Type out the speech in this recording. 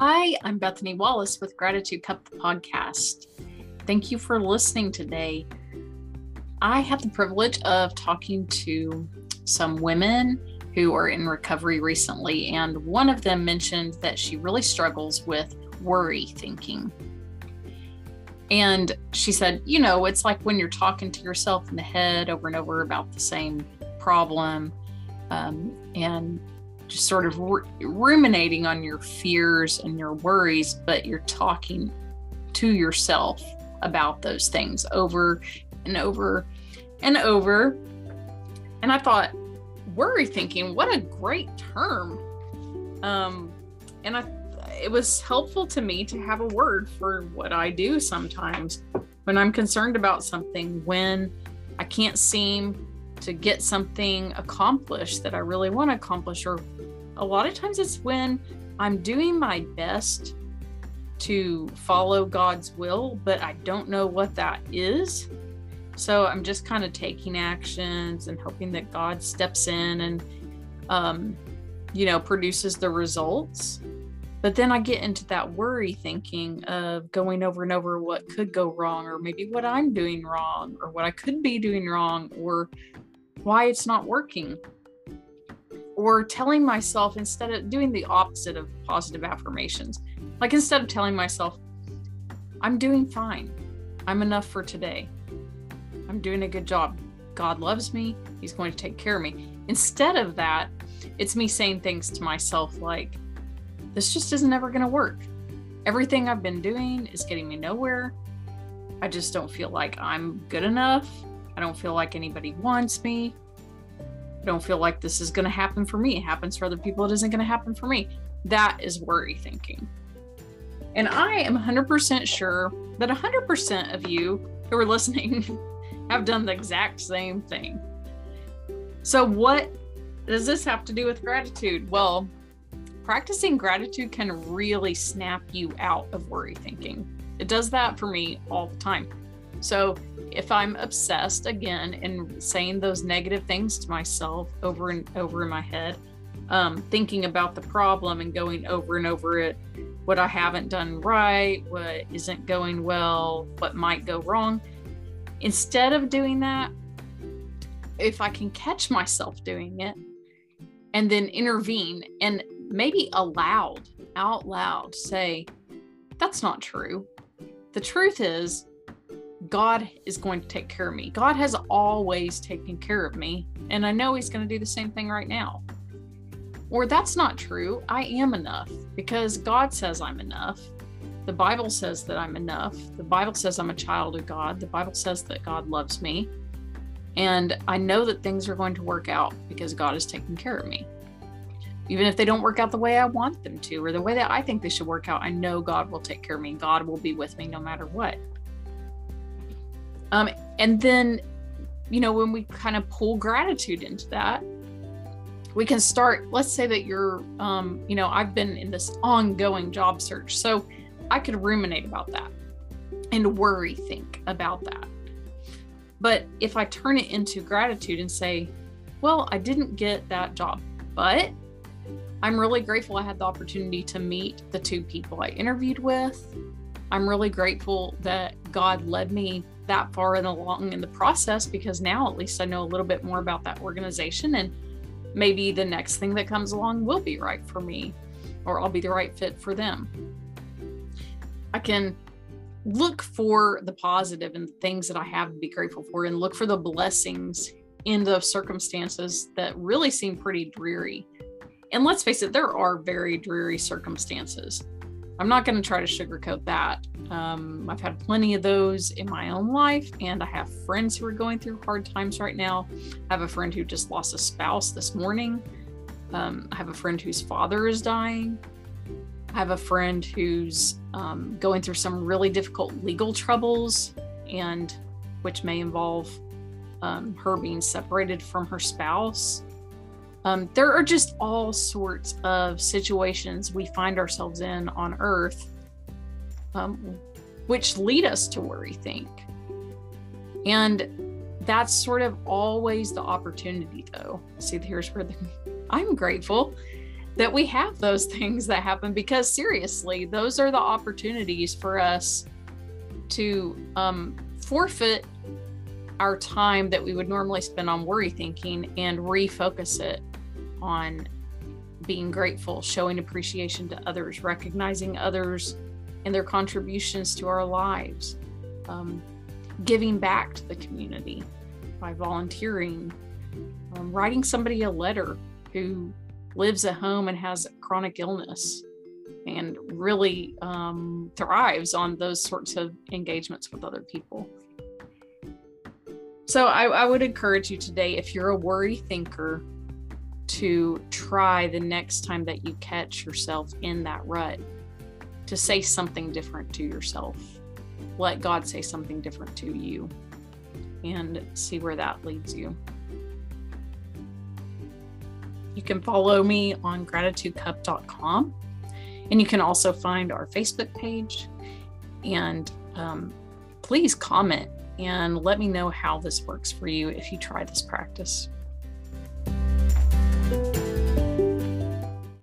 Hi, I'm Bethany Wallace with Gratitude Cup the podcast. Thank you for listening today. I have the privilege of talking to some women who are in recovery recently, and one of them mentioned that she really struggles with worry thinking. And she said, you know, it's like when you're talking to yourself in the head over and over about the same problem um, and just sort of ruminating on your fears and your worries, but you're talking to yourself about those things over and over and over. And I thought, worry thinking, what a great term. Um, and I, it was helpful to me to have a word for what I do sometimes when I'm concerned about something, when I can't seem to get something accomplished that I really want to accomplish, or a lot of times it's when I'm doing my best to follow God's will, but I don't know what that is. So I'm just kind of taking actions and hoping that God steps in and, um, you know, produces the results. But then I get into that worry thinking of going over and over what could go wrong, or maybe what I'm doing wrong, or what I could be doing wrong, or why it's not working. Or telling myself instead of doing the opposite of positive affirmations, like instead of telling myself, I'm doing fine, I'm enough for today, I'm doing a good job, God loves me, He's going to take care of me. Instead of that, it's me saying things to myself like, this just isn't ever going to work. Everything I've been doing is getting me nowhere. I just don't feel like I'm good enough. I don't feel like anybody wants me. Don't feel like this is going to happen for me. It happens for other people. It isn't going to happen for me. That is worry thinking. And I am 100% sure that 100% of you who are listening have done the exact same thing. So, what does this have to do with gratitude? Well, practicing gratitude can really snap you out of worry thinking. It does that for me all the time. So if I'm obsessed again and saying those negative things to myself over and over in my head, um, thinking about the problem and going over and over it, what I haven't done right, what isn't going well, what might go wrong. Instead of doing that, if I can catch myself doing it and then intervene and maybe aloud, out loud, say, That's not true. The truth is, God is going to take care of me. God has always taken care of me, and I know He's going to do the same thing right now. Or that's not true. I am enough because God says I'm enough. The Bible says that I'm enough. The Bible says I'm a child of God. The Bible says that God loves me. And I know that things are going to work out because God is taking care of me even if they don't work out the way I want them to or the way that I think they should work out, I know God will take care of me. God will be with me no matter what. Um, and then, you know, when we kind of pull gratitude into that, we can start. Let's say that you're, um, you know, I've been in this ongoing job search, so I could ruminate about that and worry think about that. But if I turn it into gratitude and say, well, I didn't get that job, but I'm really grateful I had the opportunity to meet the two people I interviewed with. I'm really grateful that God led me that far and along in the process because now at least I know a little bit more about that organization and maybe the next thing that comes along will be right for me or I'll be the right fit for them. I can look for the positive and things that I have to be grateful for and look for the blessings in the circumstances that really seem pretty dreary and let's face it, there are very dreary circumstances. I'm not going to try to sugarcoat that. Um, I've had plenty of those in my own life, and I have friends who are going through hard times right now. I have a friend who just lost a spouse this morning. Um, I have a friend whose father is dying. I have a friend who's um, going through some really difficult legal troubles, and which may involve um, her being separated from her spouse. Um, there are just all sorts of situations we find ourselves in on Earth, um, which lead us to worry think. And that's sort of always the opportunity, though. See, here's where the, I'm grateful that we have those things that happen because seriously, those are the opportunities for us to um, forfeit our time that we would normally spend on worry thinking and refocus it on being grateful, showing appreciation to others, recognizing others and their contributions to our lives, um, giving back to the community by volunteering, um, writing somebody a letter who lives at home and has chronic illness and really um, thrives on those sorts of engagements with other people. So I, I would encourage you today, if you're a worry thinker, to try the next time that you catch yourself in that rut to say something different to yourself. Let God say something different to you and see where that leads you. You can follow me on gratitudecup.com and you can also find our Facebook page. And um, please comment and let me know how this works for you if you try this practice.